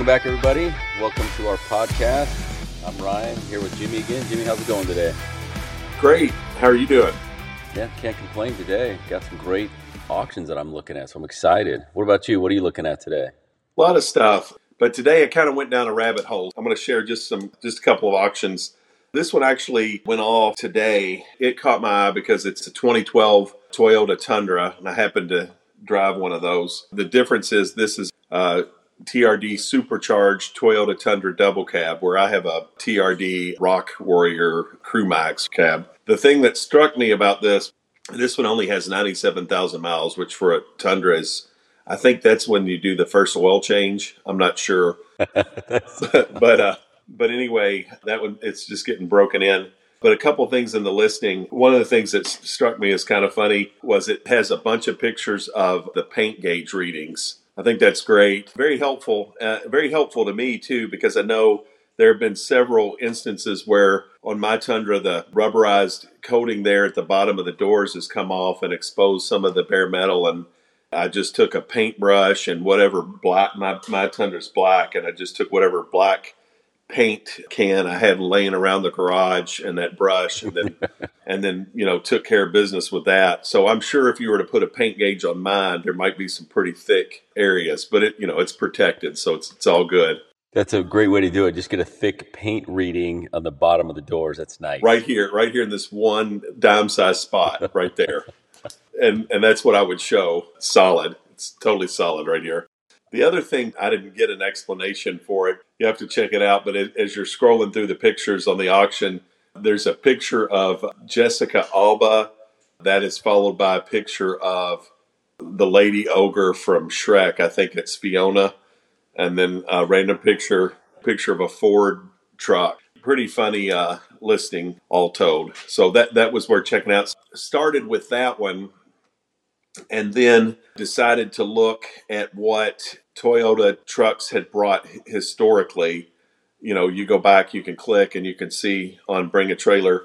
Welcome back, everybody. Welcome to our podcast. I'm Ryan here with Jimmy again. Jimmy, how's it going today? Great. How are you doing? Yeah, can't complain today. Got some great auctions that I'm looking at, so I'm excited. What about you? What are you looking at today? A lot of stuff. But today I kind of went down a rabbit hole. I'm going to share just some just a couple of auctions. This one actually went off today. It caught my eye because it's a 2012 Toyota Tundra, and I happened to drive one of those. The difference is this is a TRD supercharged Toyota Tundra double cab, where I have a TRD Rock Warrior Crew Max cab. The thing that struck me about this, this one only has 97,000 miles, which for a Tundra is, I think that's when you do the first oil change. I'm not sure, but but, uh, but anyway, that one it's just getting broken in. But a couple things in the listing. One of the things that struck me as kind of funny was it has a bunch of pictures of the paint gauge readings. I think that's great. Very helpful. Uh, very helpful to me too because I know there have been several instances where on my Tundra the rubberized coating there at the bottom of the doors has come off and exposed some of the bare metal and I just took a paintbrush and whatever black my my Tundra's black and I just took whatever black paint can I had laying around the garage and that brush and then and then you know took care of business with that. So I'm sure if you were to put a paint gauge on mine, there might be some pretty thick areas, but it you know it's protected, so it's it's all good. That's a great way to do it. Just get a thick paint reading on the bottom of the doors. That's nice. Right here, right here in this one dime size spot, right there, and and that's what I would show. Solid. It's totally solid right here. The other thing, I didn't get an explanation for it. You have to check it out. But as you're scrolling through the pictures on the auction, there's a picture of Jessica Alba that is followed by a picture of the lady ogre from Shrek. I think it's Fiona. And then a random picture picture of a Ford truck. Pretty funny uh, listing, all told. So that that was where checking out started with that one and then decided to look at what Toyota trucks had brought historically. You know, you go back, you can click, and you can see on Bring a Trailer,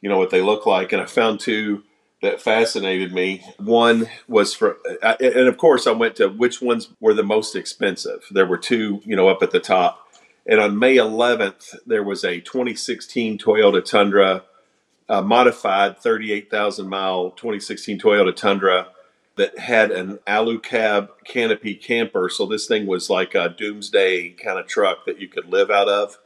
you know, what they look like. And I found two that fascinated me. One was for, and of course, I went to which ones were the most expensive. There were two, you know, up at the top. And on May 11th, there was a 2016 Toyota Tundra, a modified 38,000 mile 2016 Toyota Tundra that had an alucab canopy camper. So this thing was like a doomsday kind of truck that you could live out of,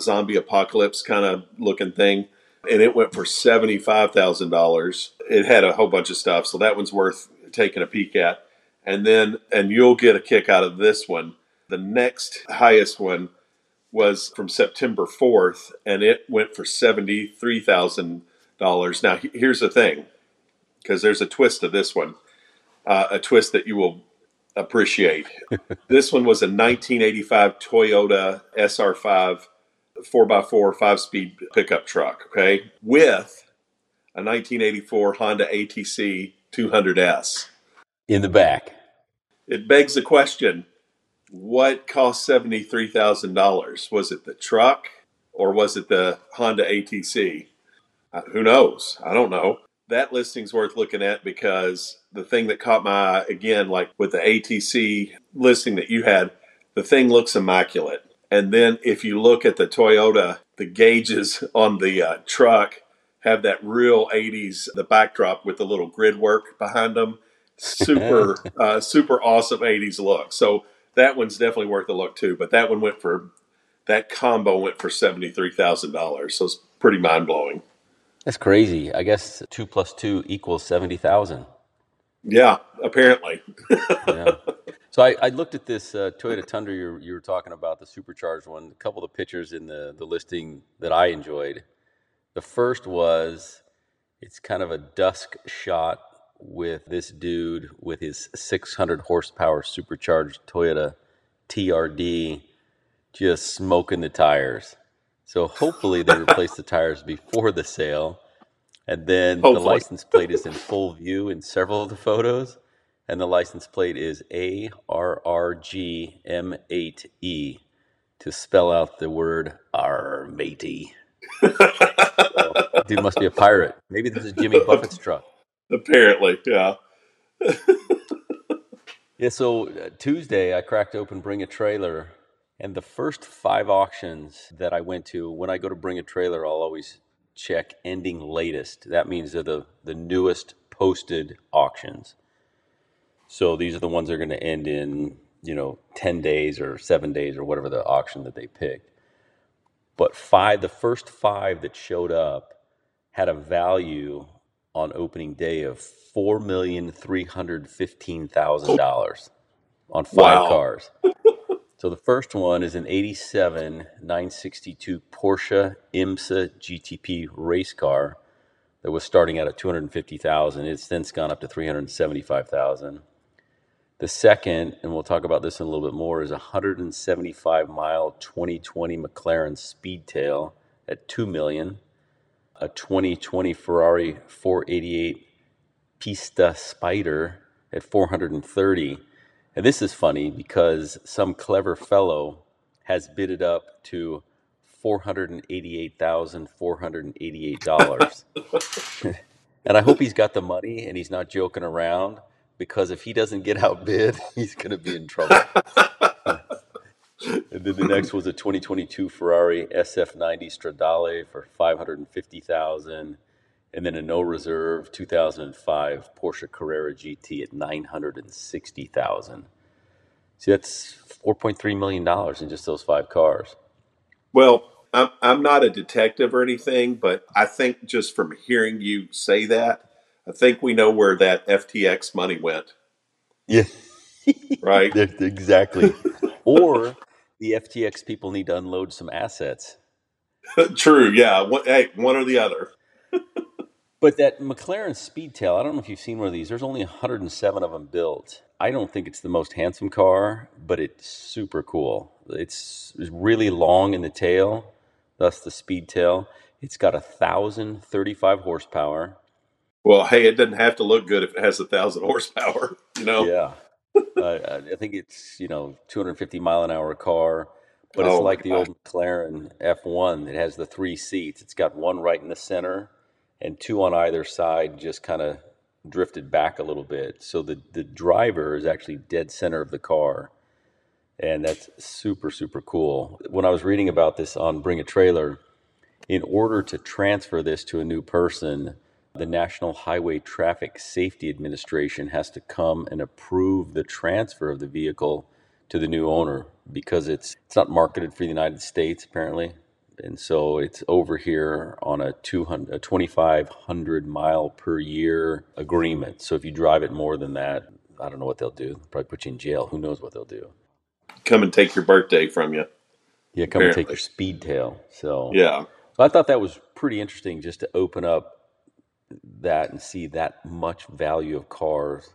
zombie apocalypse kind of looking thing. And it went for $75,000. It had a whole bunch of stuff. So that one's worth taking a peek at. And then, and you'll get a kick out of this one. The next highest one was from September 4th, and it went for $73,000. Now, here's the thing, because there's a twist to this one uh, a twist that you will appreciate. this one was a 1985 Toyota SR5 4x4 five speed pickup truck, okay, with a 1984 Honda ATC 200S. In the back. It begs the question what cost $73,000? Was it the truck or was it the Honda ATC? Uh, who knows? I don't know that listing's worth looking at because the thing that caught my eye again, like with the ATC listing that you had, the thing looks immaculate. And then if you look at the Toyota, the gauges on the uh, truck have that real 80s, the backdrop with the little grid work behind them. Super, uh, super awesome 80s look. So that one's definitely worth a look too. But that one went for, that combo went for $73,000. So it's pretty mind blowing. That's crazy. I guess two plus two equals seventy thousand. Yeah, apparently. yeah. So I, I, looked at this uh, Toyota Tundra you, you were talking about, the supercharged one. A couple of the pictures in the, the listing that I enjoyed. The first was it's kind of a dusk shot with this dude with his 600 horsepower supercharged Toyota TRD just smoking the tires. So hopefully they replace the tires before the sale. And then hopefully. the license plate is in full view in several of the photos. And the license plate is ARRGM8E to spell out the word "our matey." so, dude must be a pirate. Maybe this is Jimmy Buffett's truck. Apparently, yeah. yeah, so uh, Tuesday I cracked open Bring a Trailer And the first five auctions that I went to, when I go to bring a trailer, I'll always check ending latest. That means they're the, the newest posted auctions. So these are the ones that are going to end in, you know, 10 days or seven days or whatever the auction that they picked. But five, the first five that showed up had a value on opening day of four million three hundred fifteen thousand dollars on five Wow. cars. So the first one is an 87 962 Porsche IMSA GTP race car that was starting out at 250,000. It's since gone up to 375,000. The second, and we'll talk about this in a little bit more, is a 175 mile 2020 McLaren Speedtail at 2 million. A 2020 Ferrari 488 Pista Spider at 430. And this is funny because some clever fellow has bid it up to $488,488. and I hope he's got the money and he's not joking around because if he doesn't get outbid, he's going to be in trouble. And then the next was a 2022 Ferrari SF90 Stradale for 550,000, and then a no reserve 2005 Porsche Carrera GT at 960,000. See, that's 4.3 million dollars in just those five cars. Well, I'm, I'm not a detective or anything, but I think just from hearing you say that, I think we know where that FTX money went, Yeah, right? exactly. Or the FTX people need to unload some assets. True. Yeah. One, hey, one or the other. But that McLaren Speedtail, I don't know if you've seen one of these. There's only 107 of them built. I don't think it's the most handsome car, but it's super cool. It's really long in the tail, thus the Speedtail. It's got a thousand thirty-five horsepower. Well, hey, it doesn't have to look good if it has a thousand horsepower. You know. Yeah, uh, I think it's you know 250 mile an hour car, but it's Oh like the gosh. old McLaren F1. It has the three seats. It's got one right in the center and two on either side, just kind of drifted back a little bit. So the the driver is actually dead center of the car, and that's super super cool. When I was reading about this on Bring a Trailer, in order to transfer this to a new person, the National Highway Traffic Safety Administration has to come and approve the transfer of the vehicle to the new owner because it's it's not marketed for the United States apparently. And so it's over here on a 200 a 2500 mile per year agreement. So if you drive it more than that, I don't know what they'll do. They'll probably put you in jail. Who knows what they'll do? Come and take your birthday from you. Yeah, come and take your speed tail. So Yeah. So I thought that was pretty interesting just to open up that and see that much value of cars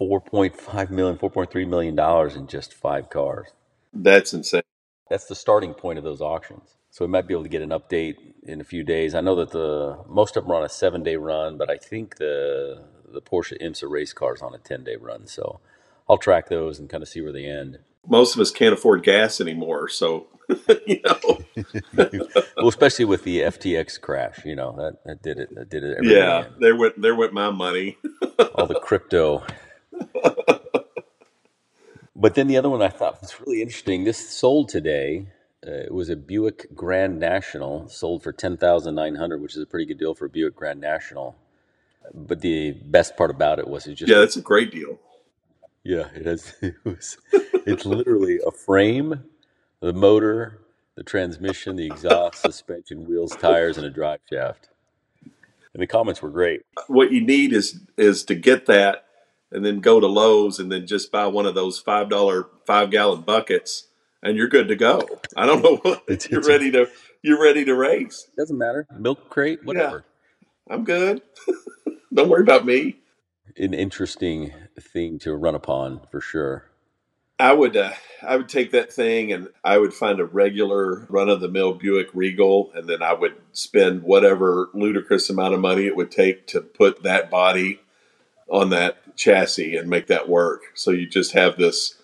4.5 million 4.3 million dollars in just five cars That's insane. that's the starting point of those auctions so we might be able to get an update in a few days i know that the most of them are on a seven day run but i think the the porsche imsa race car is on a 10 day run so i'll track those and kind of see where they end Most of us can't afford gas anymore, so you know. well especially with the ftx crash you know that, that did it that did it Yeah, in. there went there went my money. all the crypto. But then the other one I thought was really interesting. This sold today. Uh, it was a Buick Grand National, sold for ten thousand nine hundred, which is a pretty good deal for a Buick Grand National. But the best part about it was it just Yeah, that's a great deal. yeah, it has it was it's literally a frame, the motor, the transmission, the exhaust, suspension, wheels, tires, and a drive shaft. And the comments were great. What you need is is to get that and then go to Lowe's and then just buy one of those five dollar five gallon buckets and you're good to go. I don't know what you're ready to you're ready to race. doesn't matter. Milk crate, Yeah, whatever. I'm good. don't worry about me. an interesting thing to run upon for sure. I would uh, I would take that thing and I would find a regular run of the mill Buick Regal and then I would spend whatever ludicrous amount of money it would take to put that body on that chassis and make that work. So you just have this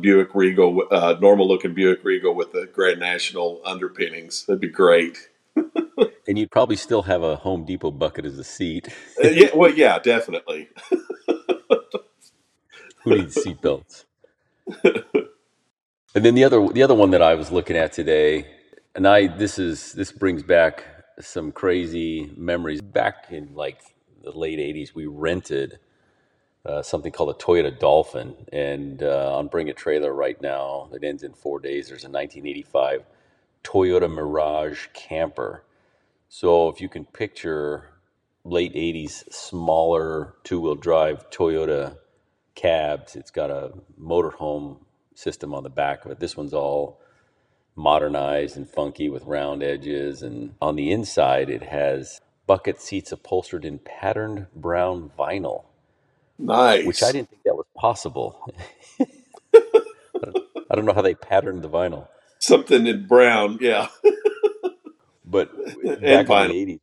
Buick Regal, uh, normal looking Buick Regal with the Grand National underpinnings. That'd be great. And you'd probably still have a Home Depot bucket as a seat. Uh, yeah, well, yeah, definitely. Who needs seatbelts? And then the other the other one that I was looking at today, and I this is this brings back some crazy memories. Back in like the late '80s, we rented uh, something called a Toyota Dolphin, and uh, on Bring a Trailer right now that ends in four days. There's a 1985 Toyota Mirage camper. So if you can picture late 80s smaller two-wheel drive Toyota cabs, it's got a motorhome system on the back of it. This one's all modernized and funky with round edges and on the inside it has bucket seats upholstered in patterned brown vinyl Nice. which I didn't think that was possible. I don't know how they patterned the vinyl, Something in brown. Yeah. but back in the 80s,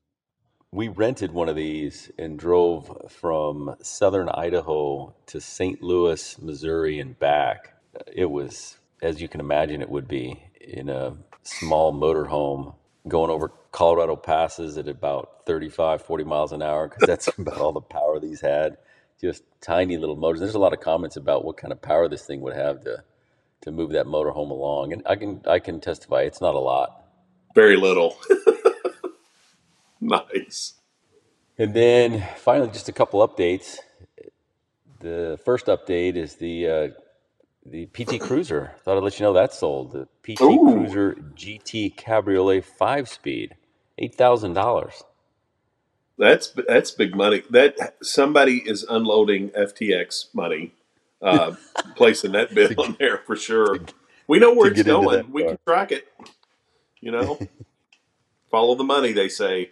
we rented one of these and drove from southern Idaho to St. Louis, Missouri, and back. It was, as you can imagine, it would be in a small motorhome going over Colorado passes at about 35, 40 miles an hour because that's about all the power these had. Just tiny little motors. There's a lot of comments about what kind of power this thing would have to to move that motorhome along, and I can I can testify it's not a lot. Very little. nice. And then finally, just a couple updates. The first update is the uh, the PT Cruiser. Thought I'd let you know that's sold. The PT Ooh. Cruiser GT Cabriolet five speed, eight thousand dollars. That's that's big money. That somebody is unloading FTX money, uh, placing that bid on there for sure. We know where it's going. We can track it. You know, follow the money. They say.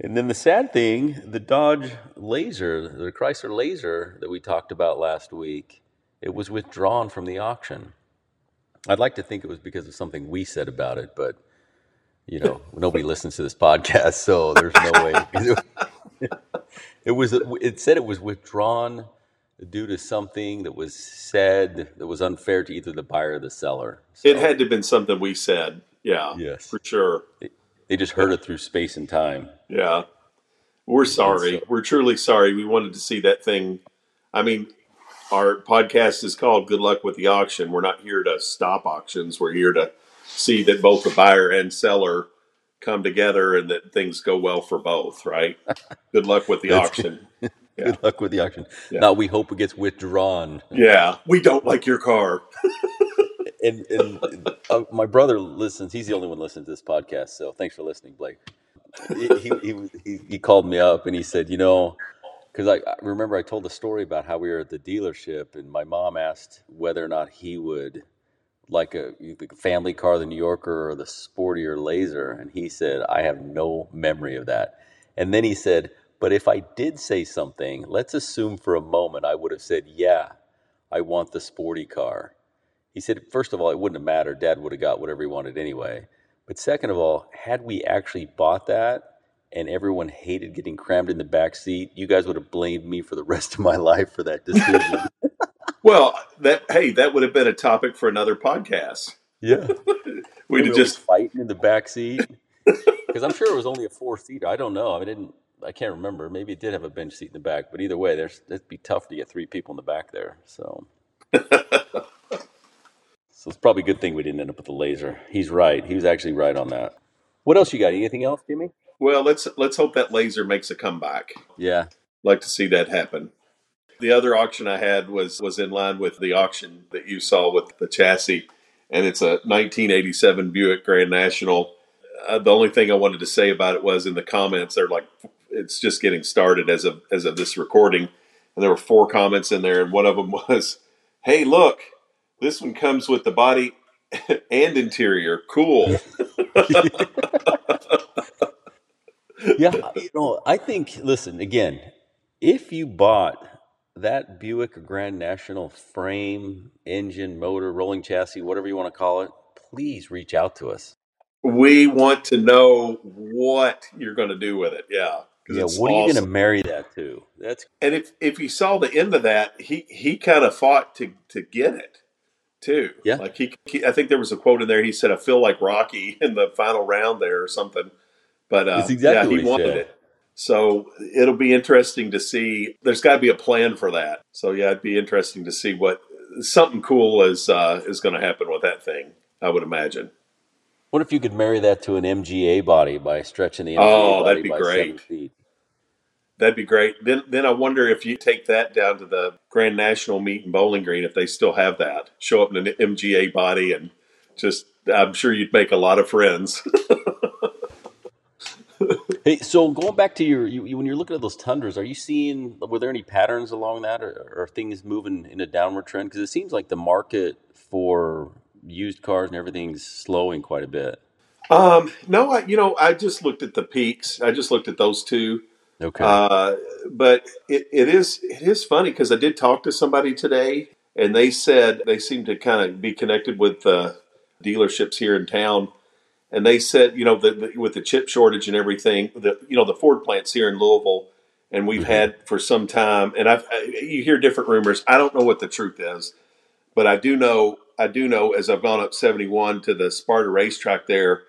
And then the sad thing, the Dodge Laser, the Chrysler Laser that we talked about last week, it was withdrawn from the auction. I'd like to think it was because of something we said about it, but you know, nobody listens to this podcast, so there's no way. It was. It said it was withdrawn due to something that was said that was unfair to either the buyer or the seller. So, It had to have been something we said. Yeah, yes, for sure. they just heard it through space and time. Yeah. We're sorry. so- We're truly sorry. We wanted to see that thing. I mean, our podcast is called Good Luck with the Auction. We're not here to stop auctions. We're here to see that both the buyer and seller come together and that things go well for both, right? Good luck with the auction. Yeah. Good luck with the auction. Yeah. Now we hope it gets withdrawn. Yeah. We don't like your car. And, and uh, my brother listens. He's the only one listening to this podcast. So thanks for listening, Blake. He, he, he, he, he called me up and he said, you know, because I, I remember I told the story about how we were at the dealership and my mom asked whether or not he would like a, family car, the New Yorker or the sportier Laser. And he said, I have no memory of that. And then he said, but if I did say something, let's assume for a moment I would have said, yeah, I want the sporty car. He said, first of all, it wouldn't have mattered. Dad would have got whatever he wanted anyway. But second of all, had we actually bought that and everyone hated getting crammed in the back seat, you guys would have blamed me for the rest of my life for that decision. Well, that hey, that would have been a topic for another podcast. yeah. We'd have just fighting in the back seat because I'm sure it was only a four seater. I don't know. I didn't. I can't remember. Maybe it did have a bench seat in the back, but either way, there's it'd be tough to get three people in the back there. So, so it's probably a good thing we didn't end up with the laser. He's right. He was actually right on that. What else you got? Anything else, Jimmy? well, let's let's hope that laser makes a comeback. Yeah. like to see that happen. The other auction I had was was in line with the auction that you saw with the chassis, and it's a 1987 Buick Grand National. Uh, the only thing I wanted to say about it was in the comments they're like, it's just getting started as of as of this recording, and there were four comments in there, and one of them was, "Hey, look, this one comes with the body and interior. Cool." yeah, you know, I think. Listen again. If you bought that Buick Grand National frame, engine, motor, rolling chassis, whatever you want to call it, please reach out to us. We want to know what you're going to do with it. Yeah. Yeah, it's what are you going awesome. to marry that to? That's And if if you saw the end of that, he he kind of fought to to get it too. Yeah. Like he, he, I think there was a quote in there. He said, "I feel like Rocky in the final round there or something." But uh, That's exactly yeah, he what he wanted said. it. So it'll be interesting to see. There's got to be a plan for that. So yeah, it'd be interesting to see what something cool is uh, is going to happen with that thing. I would imagine. What if you could marry that to an MGA body by stretching the MGA Oh, body that'd be by seven great. feet? That'd be great. Then then I wonder if you take that down to the Grand National meet in Bowling Green if they still have that. Show up in an MGA body and just I'm sure you'd make a lot of friends. Hey, so going back to your, you, you, when you're looking at those tundras, are you seeing, were there any patterns along that or, or are things moving in a downward trend? Because it seems like the market for used cars and everything's slowing quite a bit. um, no, I you know I just looked at the peaks. I just looked at those two. Okay. Uh, but it, it is it is funny because I did talk to somebody today, and they said they seem to kind of be connected with uh, dealerships here in town, and they said you know the, the, with the chip shortage and everything, the you know the Ford plants here in Louisville, and we've hmm had for some time, and I've I, you hear different rumors. I don't know what the truth is, but I do know I do know as I've gone up seventy one to the Sparta racetrack there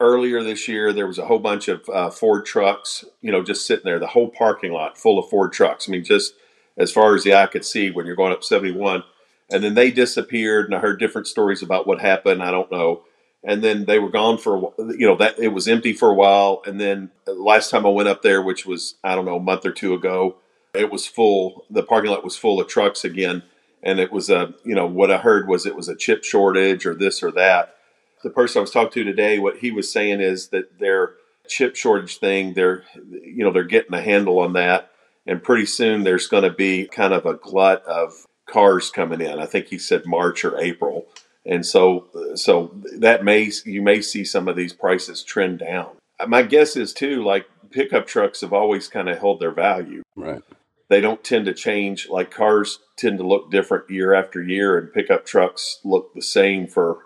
earlier this year there was a whole bunch of uh, ford trucks you know just sitting there the whole parking lot full of ford trucks. I mean just as far as the eye could see when you're going up 71 and then they disappeared and i heard different stories about what happened. I don't know and then they were gone for you know that it was empty for a while. And then the last time i went up there which was i don't know a month or two ago it was full the parking lot was full of trucks again. And it was a you know what i heard was it was a chip shortage or this or that. The person I was talking to today, what he was saying is that their chip shortage thing, they're you know they're getting a handle on that, and pretty soon there's going to be kind of a glut of cars coming in. I think he said March or April, and so so that may you may see some of these prices trend down. Uh, my guess is too, like pickup trucks have always kind of held their value. right. They don't tend to change. Like cars tend to look different year after year, and pickup trucks look the same for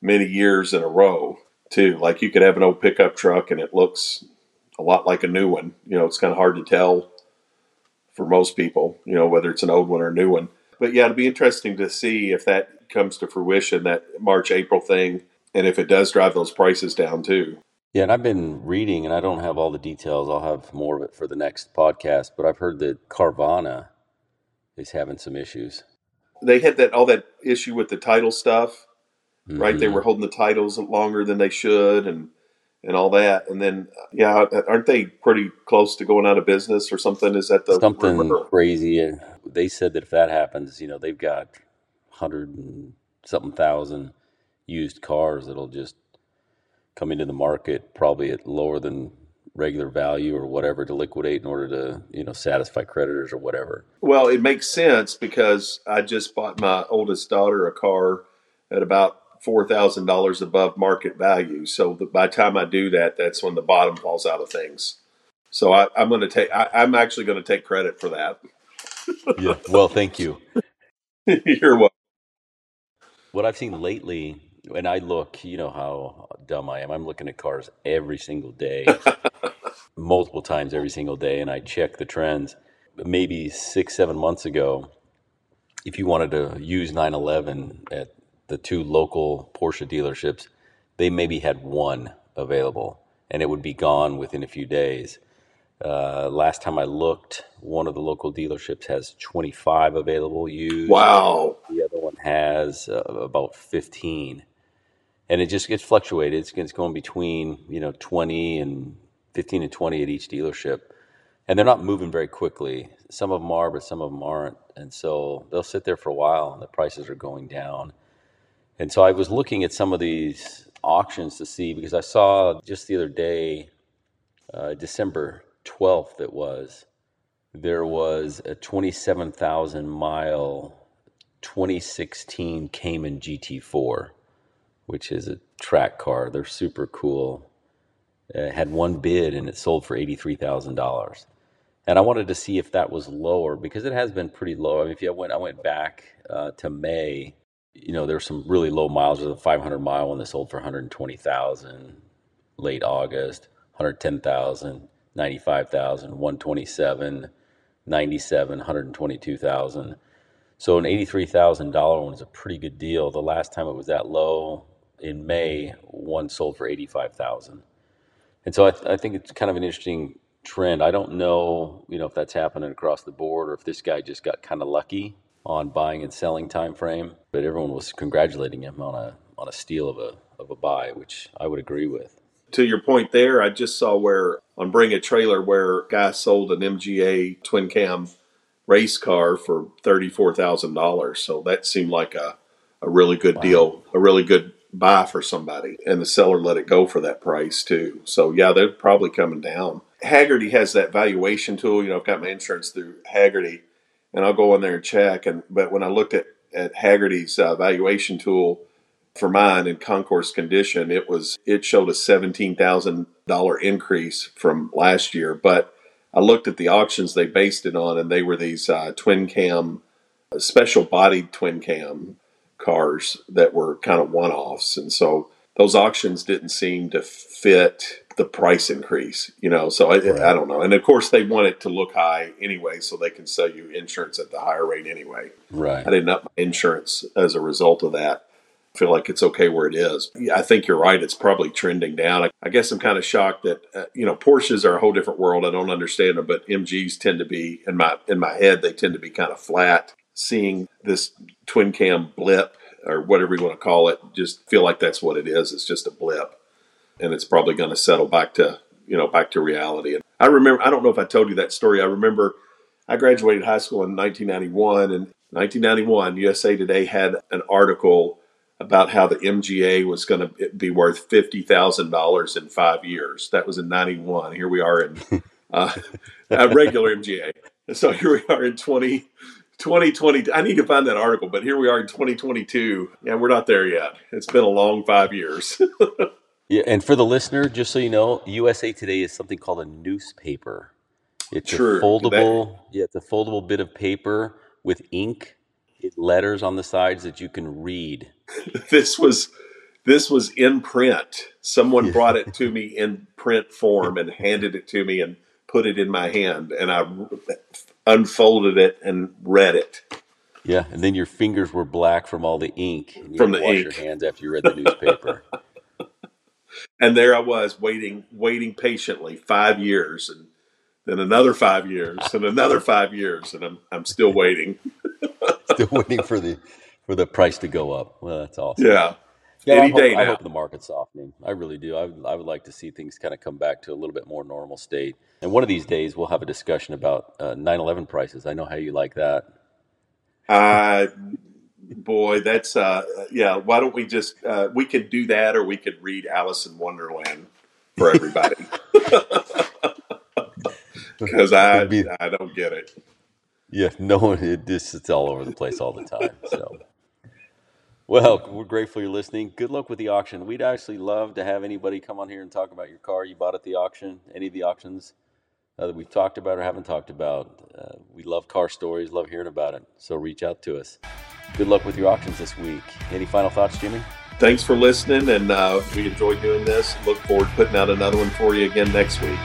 many years in a row too. Like you could have an old pickup truck and it looks a lot like a new one. You know, it's kind of hard to tell for most people, you know, whether it's an old one or a new one. But yeah, it'll be interesting to see if that comes to fruition, that March, April thing, and if it does drive those prices down too. Yeah, and I've been reading, and I don't have all the details. I'll have more of it for the next podcast. But I've heard that Carvana is having some issues. They had that all that issue with the title stuff, right? They hmm were holding the titles longer than they should and and all that. And then yeah, aren't they pretty close to going out of business or something? Is that the Something rumor? crazy. They said that if that happens, you know, they've got hundred and something thousand used cars that'll just come into the market probably at lower than regular value or whatever to liquidate in order to you know satisfy creditors or whatever. Well, it makes sense because I just bought my oldest daughter a car at about four thousand dollars above market value. So the, by the time I do that, that's when the bottom falls out of things. So I, I'm going to take. I, I'm actually going to take credit for that. Yeah. Well, thank you. You're welcome. What I've seen lately, and I look, you know how dumb I am. I'm looking at cars every single day, multiple times every single day, and I check the trends. Maybe six, seven months ago, if you wanted to use 911 at the two local Porsche dealerships, they maybe had one available, and it would be gone within a few days. Uh, last time I looked, one of the local dealerships has 25 available used. Wow. The other one has uh, about 15. And it just gets fluctuated. It's, it's going between, you know, 20 and 15 and 20 at each dealership. And they're not moving very quickly. Some of them are, but some of them aren't. And so they'll sit there for a while and the prices are going down. And so I was looking at some of these auctions to see because I saw just the other day, uh, December 12th, it was, there was a 27,000 mile 2016 Cayman GT4, which is a track car. They're super cool. It had one bid and it sold for $83,000. And I wanted to see if that was lower because it has been pretty low. I mean, if you went, I went back uh, to May, you know, there's some really low miles. There's a 500 mile one that sold for 120,000 late August, 110,000, 95,000, 127, 97, 122,000. So an $83,000 one is a pretty good deal. The last time it was that low in May, one sold for 85,000. And so I, th- I think it's kind of an interesting trend. I don't know, you know, if that's happening across the board or if this guy just got kind of lucky. On buying and selling time frame, but everyone was congratulating him on a on a steal of a of a buy, which I would agree with. To your point there, I just saw where on Bring a Trailer where a guy sold an MGA twin cam race car for thirty four thousand dollars. So that seemed like a, a really good wow. deal, a really good buy for somebody. And the seller let it go for that price too. So yeah, they're probably coming down. Hagerty has that valuation tool. You know, I've got my insurance through Hagerty, and I'll go in there and check. And but when I looked at at Hagerty's uh, valuation tool for mine in concours condition, it was it showed a seventeen thousand dollar increase from last year. But I looked at the auctions they based it on, and they were these uh, twin cam, special bodied twin cam cars that were kind of one offs, and so those auctions didn't seem to fit the price increase, you know. So I, right. I don't know. And of course, they want it to look high anyway, so they can sell you insurance at the higher rate anyway. Right. I didn't up my insurance as a result of that. I feel like it's okay where it is. Yeah, I think you're right. It's probably trending down. I, I guess I'm kind of shocked that uh, you know Porsches are a whole different world. I don't understand them, but MGs tend to be in my in my head they tend to be kind of flat. Seeing this twin cam blip or whatever you want to call it, just feel like that's what it is. It's just a blip and it's probably going to settle back to you know back to reality. And I remember I don't know if I told you that story. I remember I graduated high school in 1991, and 1991 USA Today had an article about how the MGA was going to be worth fifty thousand dollars in five years. That was in '91. Here we are in uh, a regular MGA. So here we are in 20, 2020. I need to find that article, but here we are in 2022. Yeah, we're not there yet. It's been a long five years. Yeah, and for the listener, just so you know, USA Today is something called a newspaper. It's True. a foldable, that... yeah, it's a foldable bit of paper with ink, letters on the sides that you can read. this was this was in print. Someone yeah. brought it to me in print form and handed it to me and put it in my hand, and I unfolded it and read it. Yeah, and then your fingers were black from all the ink. you from the wash ink. your hands after you read the newspaper. and there I was waiting, waiting patiently five years, and then another five years, and another five years, and I'm I'm still waiting. still waiting for the for the price to go up. Well, that's awesome. Yeah. Yeah, Any I hope, day now. I hope the market's softening. I really do. I, I would like to see things kind of come back to a little bit more normal state. And one of these days, we'll have a discussion about uh, 911 prices. I know how you like that. Uh, boy, that's uh, yeah. Why don't we just uh, we could do that, or we could read Alice in Wonderland for everybody. Because I be, I don't get it. Yeah, no, it just it's all over the place all the time. So, well, we're grateful you're listening. Good luck with the auction. We'd actually love to have anybody come on here and talk about your car you bought at the auction. Any of the auctions uh, that we've talked about or haven't talked about. Uh, we love car stories, love hearing about it. So reach out to us. Good luck with your auctions this week. Any final thoughts, Jimmy? Thanks for listening, and uh, we enjoyed doing this. Look forward to putting out another one for you again next week.